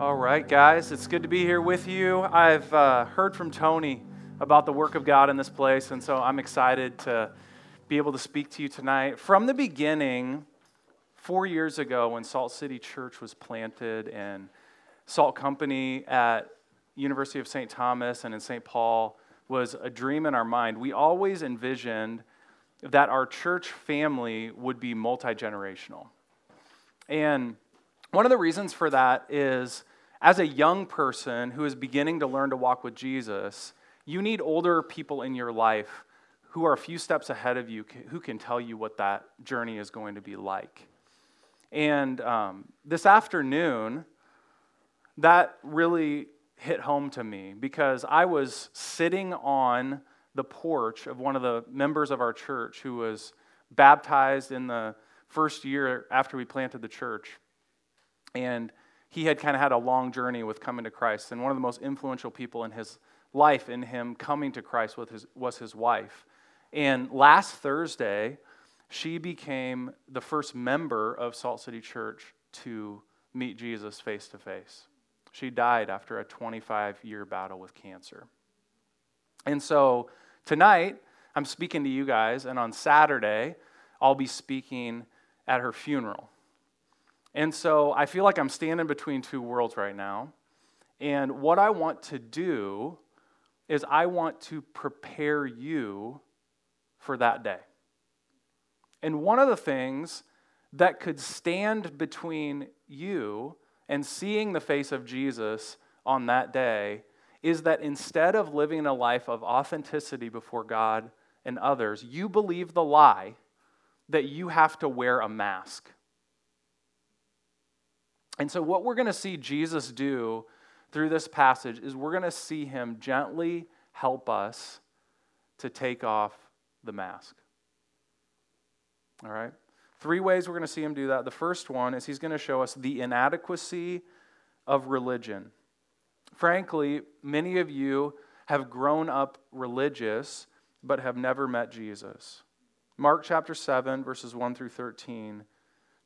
All right, guys, it's good to be here with you. I've uh, heard from Tony about the work of God in this place, and so I'm excited to be able to speak to you tonight. From the beginning, four years ago, when Salt City Church was planted and Salt Company at University of St. Thomas and in St. Paul was a dream in our mind, we always envisioned that our church family would be multi generational. And one of the reasons for that is as a young person who is beginning to learn to walk with Jesus, you need older people in your life who are a few steps ahead of you who can tell you what that journey is going to be like. And um, this afternoon, that really hit home to me because I was sitting on the porch of one of the members of our church who was baptized in the first year after we planted the church. And he had kind of had a long journey with coming to Christ. And one of the most influential people in his life, in him coming to Christ, was his, was his wife. And last Thursday, she became the first member of Salt City Church to meet Jesus face to face. She died after a 25 year battle with cancer. And so tonight, I'm speaking to you guys, and on Saturday, I'll be speaking at her funeral. And so I feel like I'm standing between two worlds right now. And what I want to do is I want to prepare you for that day. And one of the things that could stand between you and seeing the face of Jesus on that day is that instead of living a life of authenticity before God and others, you believe the lie that you have to wear a mask. And so, what we're going to see Jesus do through this passage is we're going to see him gently help us to take off the mask. All right? Three ways we're going to see him do that. The first one is he's going to show us the inadequacy of religion. Frankly, many of you have grown up religious but have never met Jesus. Mark chapter 7, verses 1 through 13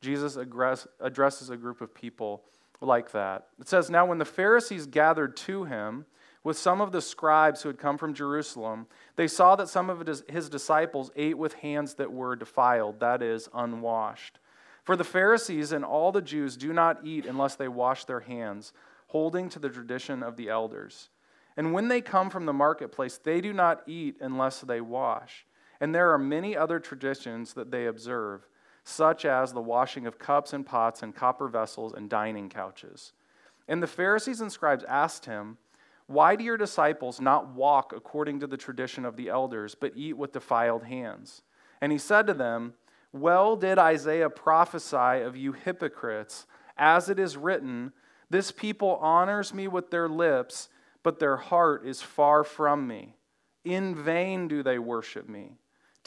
Jesus addresses a group of people like that. It says, Now when the Pharisees gathered to him with some of the scribes who had come from Jerusalem, they saw that some of his disciples ate with hands that were defiled, that is, unwashed. For the Pharisees and all the Jews do not eat unless they wash their hands, holding to the tradition of the elders. And when they come from the marketplace, they do not eat unless they wash. And there are many other traditions that they observe such as the washing of cups and pots and copper vessels and dining couches. And the Pharisees and scribes asked him, Why do your disciples not walk according to the tradition of the elders, but eat with defiled hands? And he said to them, Well did Isaiah prophesy of you hypocrites, as it is written, This people honors me with their lips, but their heart is far from me. In vain do they worship me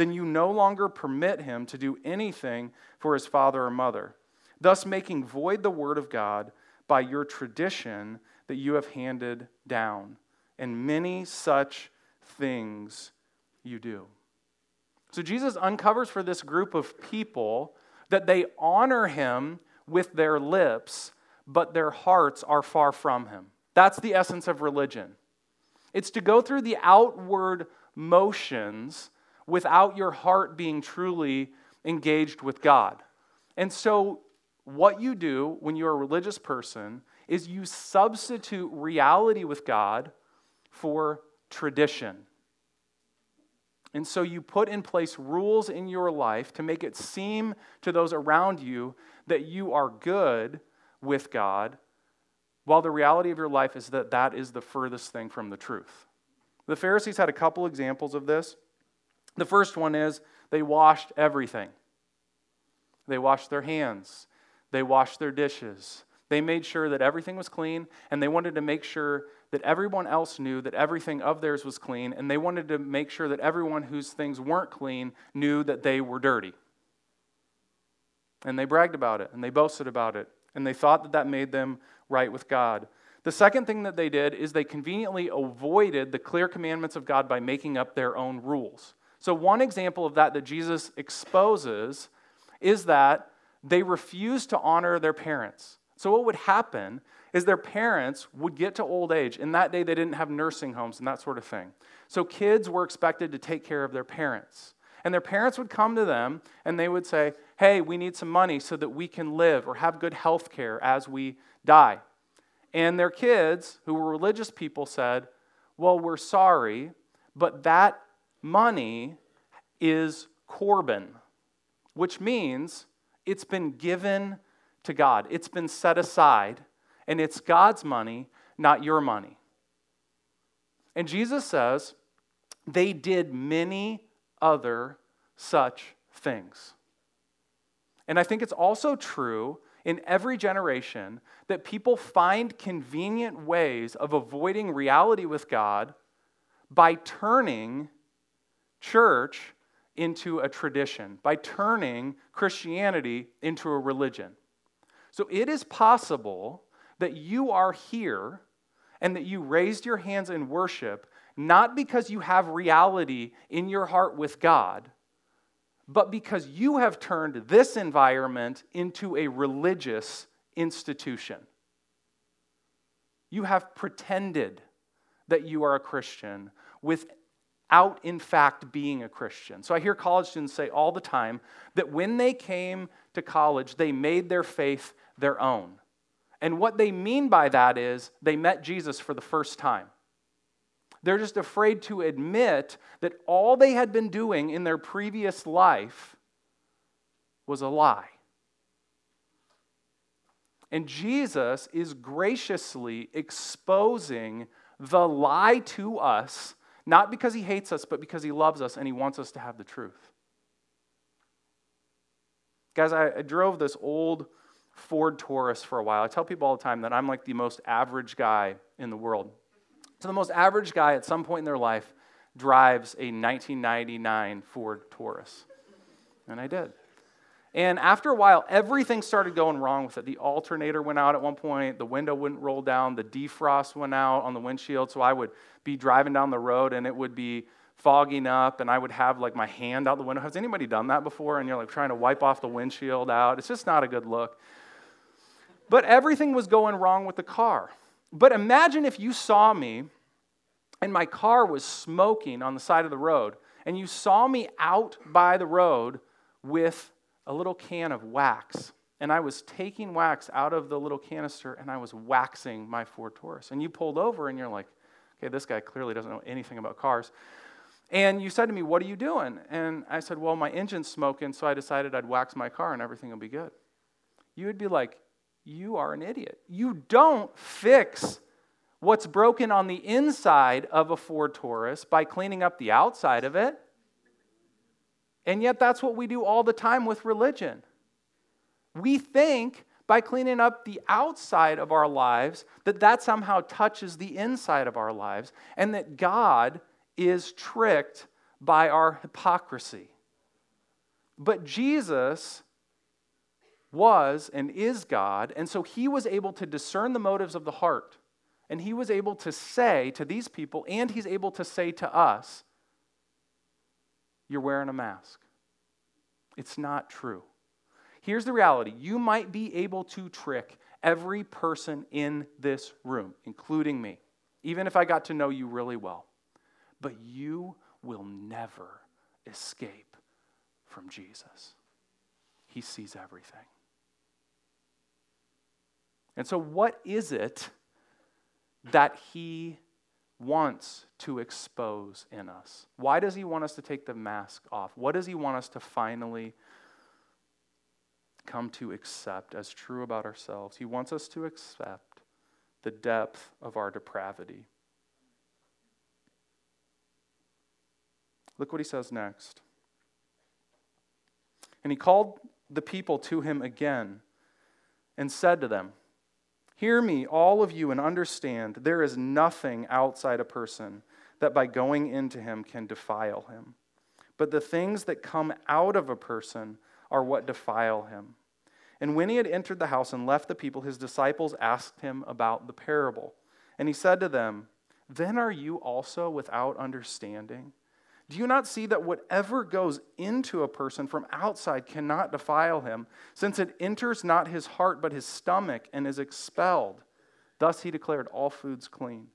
then you no longer permit him to do anything for his father or mother, thus making void the word of God by your tradition that you have handed down. And many such things you do. So Jesus uncovers for this group of people that they honor him with their lips, but their hearts are far from him. That's the essence of religion. It's to go through the outward motions without your heart being truly engaged with God. And so, what you do when you're a religious person is you substitute reality with God for tradition. And so you put in place rules in your life to make it seem to those around you that you are good with God, while the reality of your life is that that is the furthest thing from the truth. The Pharisees had a couple examples of this. The first one is they washed everything. They washed their hands, they washed their dishes, They made sure that everything was clean, and they wanted to make sure that everyone else knew that everything of theirs was clean, and they wanted to make sure that everyone whose things weren't clean knew that they were dirty. And they bragged about it, and they boasted about it, and they thought that that made them right with God. The second thing that they did is they conveniently avoided the clear commandments of God by making up their own rules. So, one example of that that Jesus exposes is that they refused to honor their parents. So, what would happen is their parents would get to old age. In that day, they didn't have nursing homes and that sort of thing. So, kids were expected to take care of their parents. And their parents would come to them and they would say, Hey, we need some money so that we can live or have good health care as we die. And their kids, who were religious people, said, Well, we're sorry, but that money is Corban, which means it's been given to God. It's been set aside, and it's God's money, not your money. And Jesus says they did many other such things. And I think it's also true in every generation that people find convenient ways of avoiding reality with God by turning church into a tradition, by turning Christianity into a religion. So it is possible that you are here and that you raised your hands in worship not because you have reality in your heart with God, but because you have turned this environment into a religious institution. You have pretended that you are a Christian without, in fact, being a Christian. So I hear college students say all the time that when they came to college, they made their faith their own. And what they mean by that is they met Jesus for the first time. They're just afraid to admit that all they had been doing in their previous life was a lie. And Jesus is graciously exposing the lie to us, not because he hates us, but because he loves us and he wants us to have the truth. Guys, I, I drove this old Ford Taurus for a while. I tell people all the time that I'm like the most average guy in the world. So, the most average guy at some point in their life drives a 1999 Ford Taurus. And I did. And after a while, everything started going wrong with it. The alternator went out at one point, the window wouldn't roll down, the defrost went out on the windshield. So I would be driving down the road and it would be fogging up, and I would have like my hand out the window. Has anybody done that before? And you're like trying to wipe off the windshield out. It's just not a good look. But everything was going wrong with the car. But imagine if you saw me and my car was smoking on the side of the road, and you saw me out by the road with a little can of wax. And I was taking wax out of the little canister and I was waxing my Ford Taurus. And you pulled over and you're like, okay, this guy clearly doesn't know anything about cars. And you said to me, What are you doing? And I said, Well, my engine's smoking, so I decided I'd wax my car and everything will be good. You would be like, You are an idiot. You don't fix what's broken on the inside of a Ford Taurus by cleaning up the outside of it. And yet, that's what we do all the time with religion. We think by cleaning up the outside of our lives that that somehow touches the inside of our lives and that God is tricked by our hypocrisy. But Jesus was and is God, and so he was able to discern the motives of the heart. And he was able to say to these people, and he's able to say to us, You're wearing a mask. It's not true. Here's the reality you might be able to trick every person in this room, including me, even if I got to know you really well. But you will never escape from Jesus. He sees everything. And so, what is it that He wants to expose in us? Why does He want us to take the mask off? What does He want us to finally come to accept as true about ourselves? He wants us to accept the depth of our depravity. Look what he says next. And he called the people to him again and said to them, Hear me, all of you, and understand there is nothing outside a person that by going into him can defile him. But the things that come out of a person are what defile him. And when he had entered the house and left the people, his disciples asked him about the parable. And he said to them, Then are you also without understanding? Do you not see that whatever goes into a person from outside cannot defile him, since it enters not his heart but his stomach and is expelled? Thus he declared all foods clean.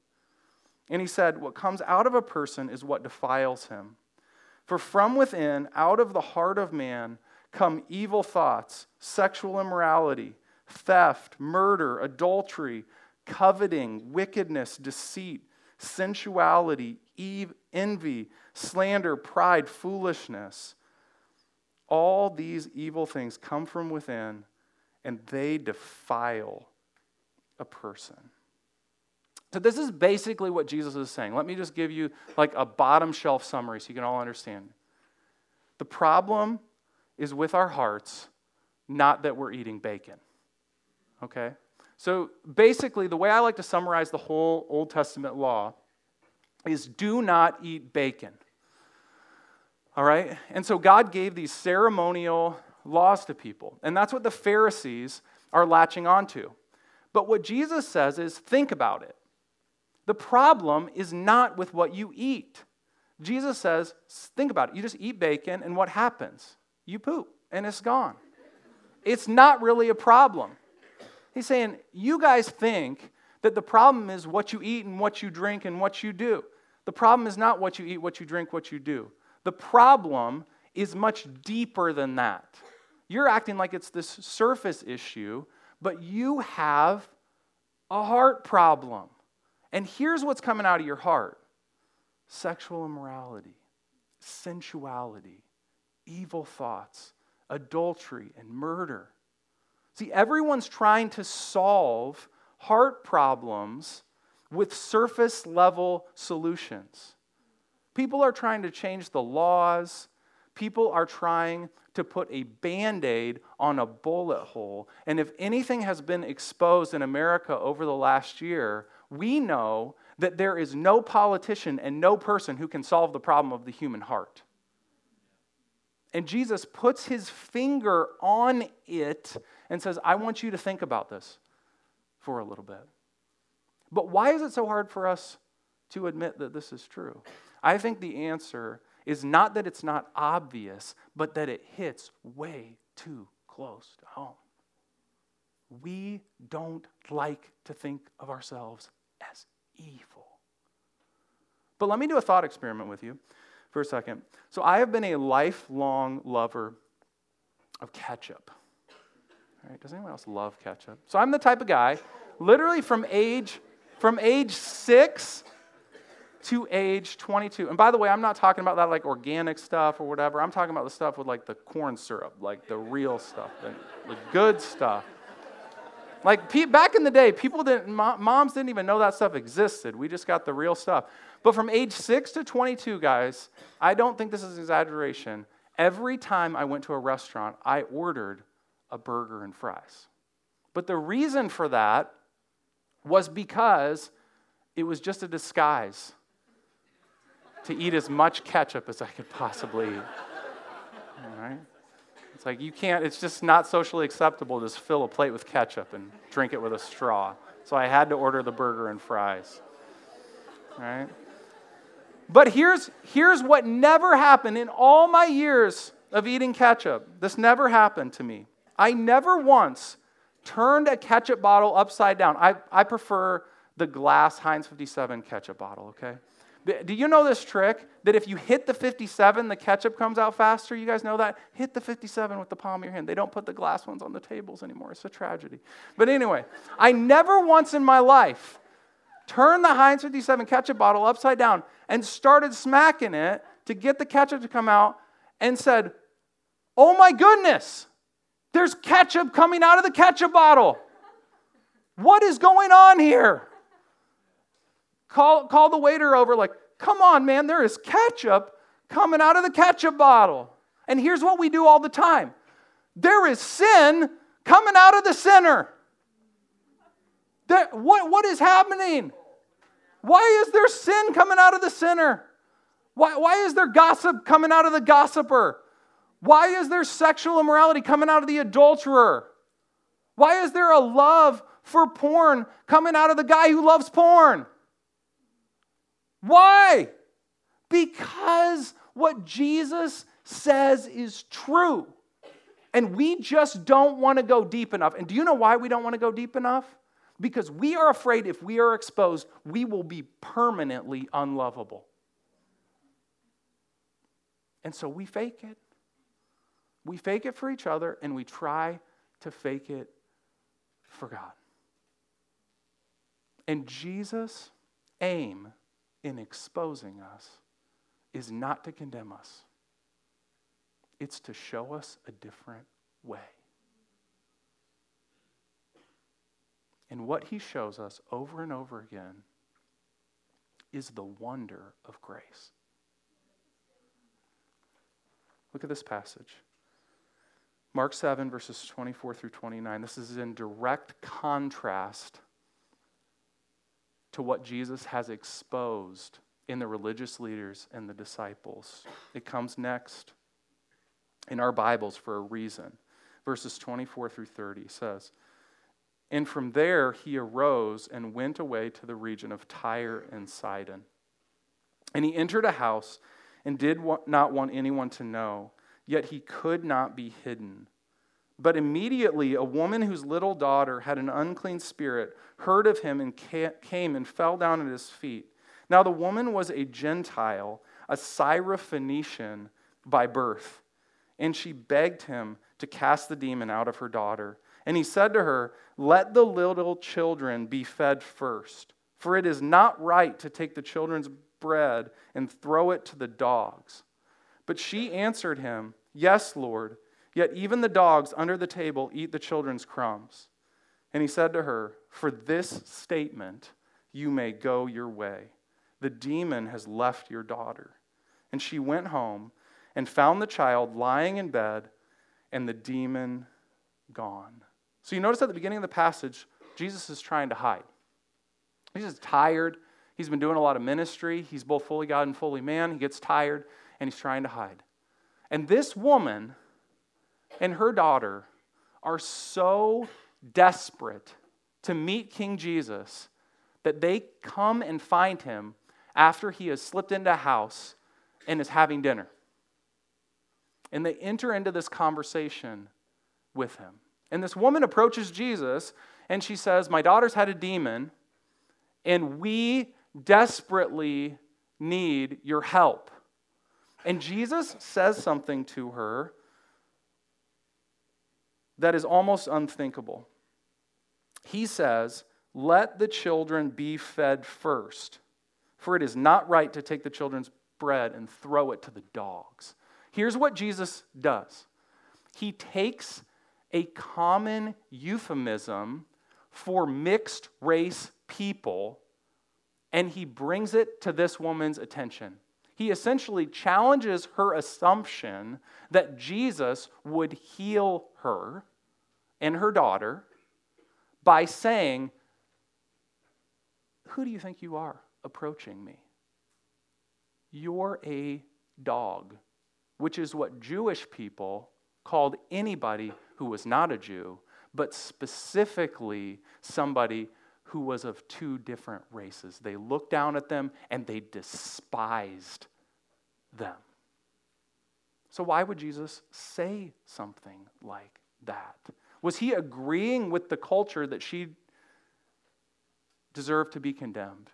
And he said, What comes out of a person is what defiles him. For from within, out of the heart of man, come evil thoughts, sexual immorality, theft, murder, adultery, coveting, wickedness, deceit, sensuality, envy, slander, pride, foolishness. All these evil things come from within and they defile a person. So, this is basically what Jesus is saying. Let me just give you like a bottom shelf summary so you can all understand. The problem is with our hearts, not that we're eating bacon. Okay? So basically, the way I like to summarize the whole Old Testament law is do not eat bacon. All right? And so God gave these ceremonial laws to people. And that's what the Pharisees are latching onto. But what Jesus says is think about it. The problem is not with what you eat. Jesus says, think about it. You just eat bacon, and what happens? you poop and it's gone. It's not really a problem. He's saying, you guys think that the problem is what you eat and what you drink and what you do. The problem is not what you eat, what you drink, what you do. The problem is much deeper than that. You're acting like it's this surface issue, but you have a heart problem. And here's what's coming out of your heart sexual immorality, sensuality, evil thoughts, adultery, and murder. See, everyone's trying to solve heart problems with surface level solutions. People are trying to change the laws. People are trying to put a band aid on a bullet hole. And if anything has been exposed in America over the last year, we know that there is no politician and no person who can solve the problem of the human heart. And Jesus puts his finger on it and says, I want you to think about this for a little bit. But why is it so hard for us to admit that this is true? I think the answer is not that it's not obvious, but that it hits way too close to home. We don't like to think of ourselves as evil. But let me do a thought experiment with you for a second. So, I have been a lifelong lover of ketchup. Right, does anyone else love ketchup? So, I'm the type of guy, literally from age from age six to age 22. And by the way, I'm not talking about that like organic stuff or whatever. I'm talking about the stuff with like the corn syrup, like the real stuff, the, the good stuff. Like back in the day, people didn't, moms didn't even know that stuff existed. We just got the real stuff. But from age 6 to 22, guys, I don't think this is exaggeration. Every time I went to a restaurant, I ordered a burger and fries. But the reason for that was because it was just a disguise to eat as much ketchup as I could possibly eat. All right? It's like you can't, it's just not socially acceptable to just fill a plate with ketchup and drink it with a straw. So I had to order the burger and fries. All right? But here's, here's what never happened in all my years of eating ketchup. This never happened to me. I never once turned a ketchup bottle upside down. I, I prefer the glass Heinz 57 ketchup bottle, okay? Do you know this trick? That if you hit the 57, the ketchup comes out faster? You guys know that? Hit the 57 with the palm of your hand. They don't put the glass ones on the tables anymore. It's a tragedy. But anyway, I never once in my life turned the Heinz 57 ketchup bottle upside down and started smacking it to get the ketchup to come out and said, Oh my goodness, there's ketchup coming out of the ketchup bottle. What is going on here? Call, call the waiter over, like, come on, man, there is ketchup coming out of the ketchup bottle. And here's what we do all the time there is sin coming out of the sinner. That, what, what is happening? Why is there sin coming out of the sinner? Why, why is there gossip coming out of the gossiper? Why is there sexual immorality coming out of the adulterer? Why is there a love for porn coming out of the guy who loves porn? Why? Because what Jesus says is true. And we just don't want to go deep enough. And do you know why we don't want to go deep enough? Because we are afraid if we are exposed, we will be permanently unlovable. And so we fake it. We fake it for each other and we try to fake it for God. And Jesus' aim in exposing us is not to condemn us, it's to show us a different way. And what he shows us over and over again is the wonder of grace. Look at this passage. Mark 7, verses 24 through 29. This is in direct contrast to what Jesus has exposed in the religious leaders and the disciples. It comes next in our Bibles for a reason. Verses 24 through 30 says, And from there he arose and went away to the region of Tyre and Sidon. And he entered a house and did not want anyone to know, yet he could not be hidden. But immediately a woman whose little daughter had an unclean spirit heard of him and came and fell down at his feet. Now the woman was a Gentile, a Syrophoenician by birth, and she begged him to cast the demon out of her daughter. And he said to her, Let the little children be fed first, for it is not right to take the children's bread and throw it to the dogs. But she answered him, Yes, Lord. Yet even the dogs under the table eat the children's crumbs. And he said to her, For this statement you may go your way. The demon has left your daughter. And she went home and found the child lying in bed and the demon gone. So you notice at the beginning of the passage, Jesus is trying to hide. He's just tired. He's been doing a lot of ministry. He's both fully God and fully man. He gets tired and he's trying to hide. And this woman and her daughter are so desperate to meet King Jesus that they come and find him after he has slipped into a house and is having dinner. And they enter into this conversation with him. And this woman approaches Jesus and she says, My daughter's had a demon, and we desperately need your help. And Jesus says something to her that is almost unthinkable. He says, Let the children be fed first, for it is not right to take the children's bread and throw it to the dogs. Here's what Jesus does He takes a common euphemism for mixed race people and he brings it to this woman's attention. He essentially challenges her assumption that Jesus would heal her and her daughter by saying, Who do you think you are approaching me? You're a dog, which is what Jewish people called anybody who was not a Jew, but specifically somebody who was of two different races. They looked down at them and they despised them. So, why would Jesus say something like that? Was he agreeing with the culture that she deserved to be condemned?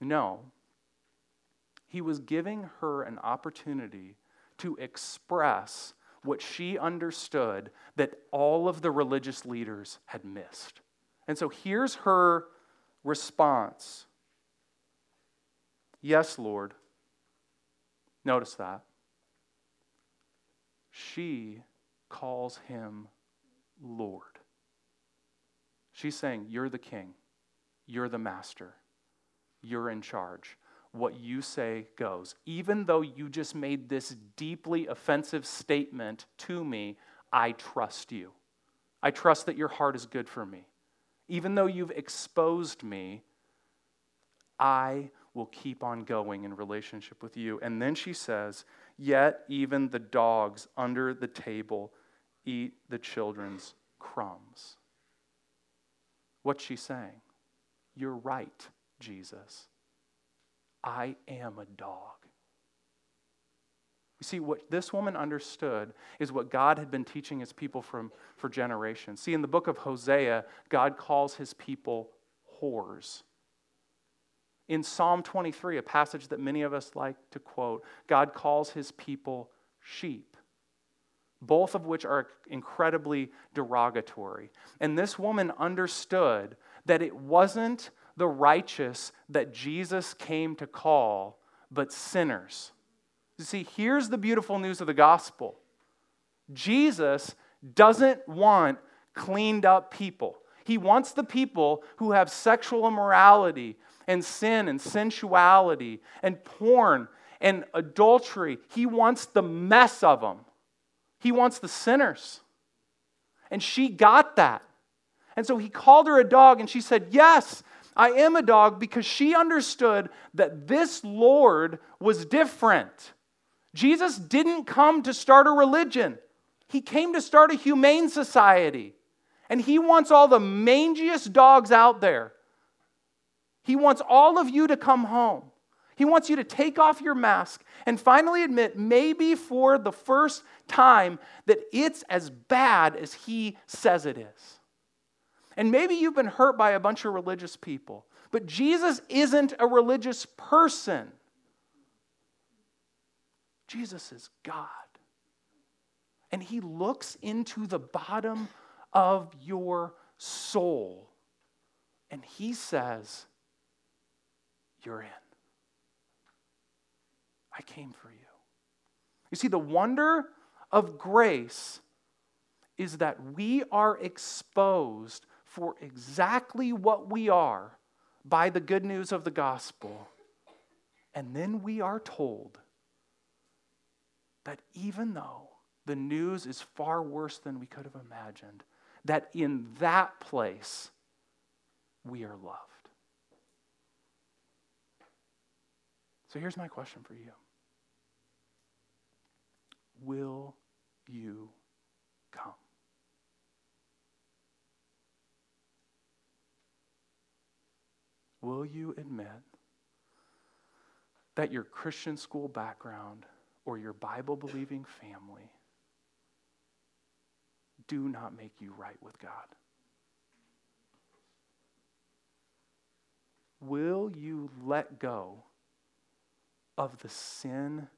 No. He was giving her an opportunity to express what she understood that all of the religious leaders had missed. And so here's her response Yes, Lord. Notice that. She calls him Lord. She's saying, You're the king, you're the master, you're in charge. What you say goes. Even though you just made this deeply offensive statement to me, I trust you. I trust that your heart is good for me. Even though you've exposed me, I will keep on going in relationship with you. And then she says, Yet even the dogs under the table eat the children's crumbs. What's she saying? You're right, Jesus. I am a dog. You see, what this woman understood is what God had been teaching his people from, for generations. See, in the book of Hosea, God calls his people whores. In Psalm 23, a passage that many of us like to quote, God calls his people sheep, both of which are incredibly derogatory. And this woman understood that it wasn't the righteous that Jesus came to call, but sinners. You see, here's the beautiful news of the gospel Jesus doesn't want cleaned up people. He wants the people who have sexual immorality and sin and sensuality and porn and adultery. He wants the mess of them. He wants the sinners. And she got that. And so he called her a dog, and she said, Yes, I am a dog, because she understood that this Lord was different. Jesus didn't come to start a religion, he came to start a humane society. And he wants all the mangiest dogs out there. He wants all of you to come home. He wants you to take off your mask and finally admit, maybe for the first time, that it's as bad as he says it is. And maybe you've been hurt by a bunch of religious people, but Jesus isn't a religious person. Jesus is God. And he looks into the bottom of your soul and he says, You're in. I came for you. You see, the wonder of grace is that we are exposed for exactly what we are by the good news of the gospel. And then we are told that even though the news is far worse than we could have imagined, that in that place we are loved. So here's my question for you Will you come? Will you admit that your Christian school background or your Bible believing family do not make you right with God? Will you let go of the sin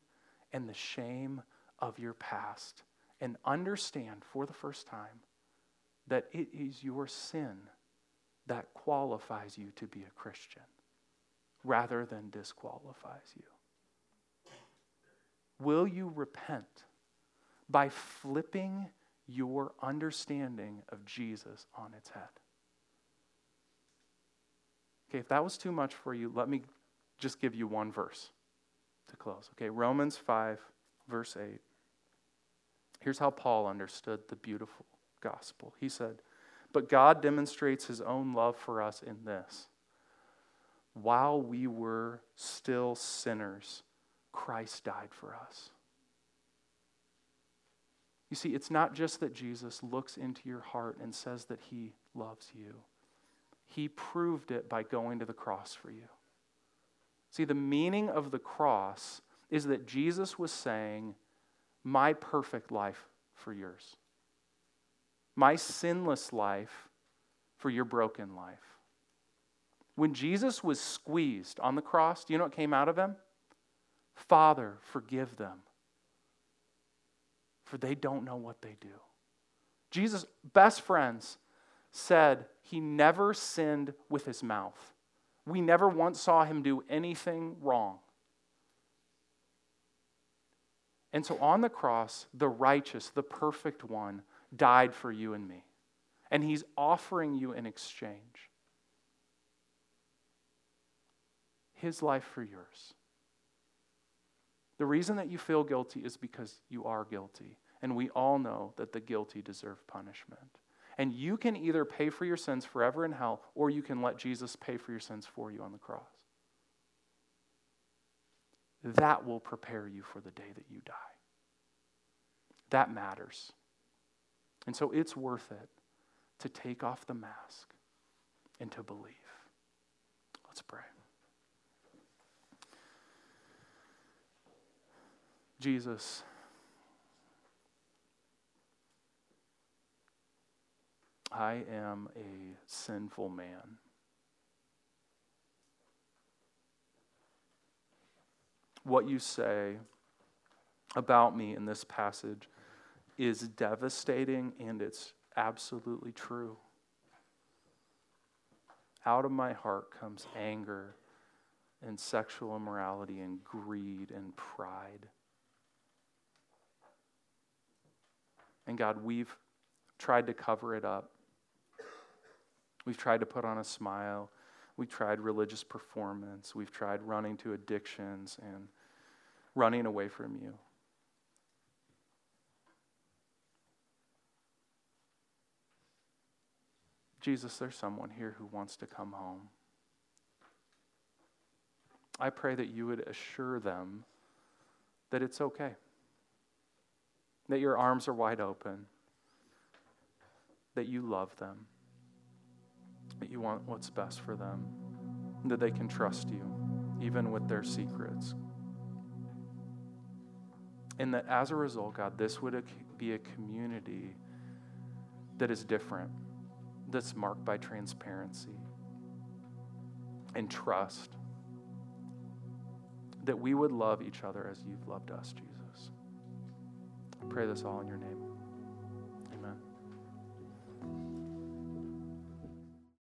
and the shame of your past and understand for the first time that it is your sin that qualifies you to be a Christian rather than disqualifies you? Will you repent by flipping your understanding of Jesus on its head? Okay, if that was too much for you, let me just give you one verse to close. Okay, Romans 5, verse 8. Here's how Paul understood the beautiful gospel. He said, But God demonstrates his own love for us in this. While we were still sinners, Christ died for us. You see, it's not just that Jesus looks into your heart and says that he loves you, he proved it by going to the cross for you. See, the meaning of the cross is that Jesus was saying, My perfect life for yours, my sinless life for your broken life. When Jesus was squeezed on the cross, do you know what came out of him? Father, forgive them, for they don't know what they do. Jesus' best friends said he never sinned with his mouth. We never once saw him do anything wrong. And so on the cross, the righteous, the perfect one, died for you and me. And he's offering you in exchange his life for yours. The reason that you feel guilty is because you are guilty. And we all know that the guilty deserve punishment. And you can either pay for your sins forever in hell, or you can let Jesus pay for your sins for you on the cross. That will prepare you for the day that you die. That matters. And so it's worth it to take off the mask and to believe. Let's pray. Jesus, I am a sinful man. What you say about me in this passage is devastating and it's absolutely true. Out of my heart comes anger and sexual immorality and greed and pride. And God, we've tried to cover it up. We've tried to put on a smile. We've tried religious performance. We've tried running to addictions and running away from you. Jesus, there's someone here who wants to come home. I pray that you would assure them that it's okay, that your arms are wide open, that you love them, that you want what's best for them, that they can trust you, even with their secrets. And that as a result, God, this would be a community that is different that's marked by transparency and trust. That we would love each other as you've loved us, Jesus. Pray this all in your name.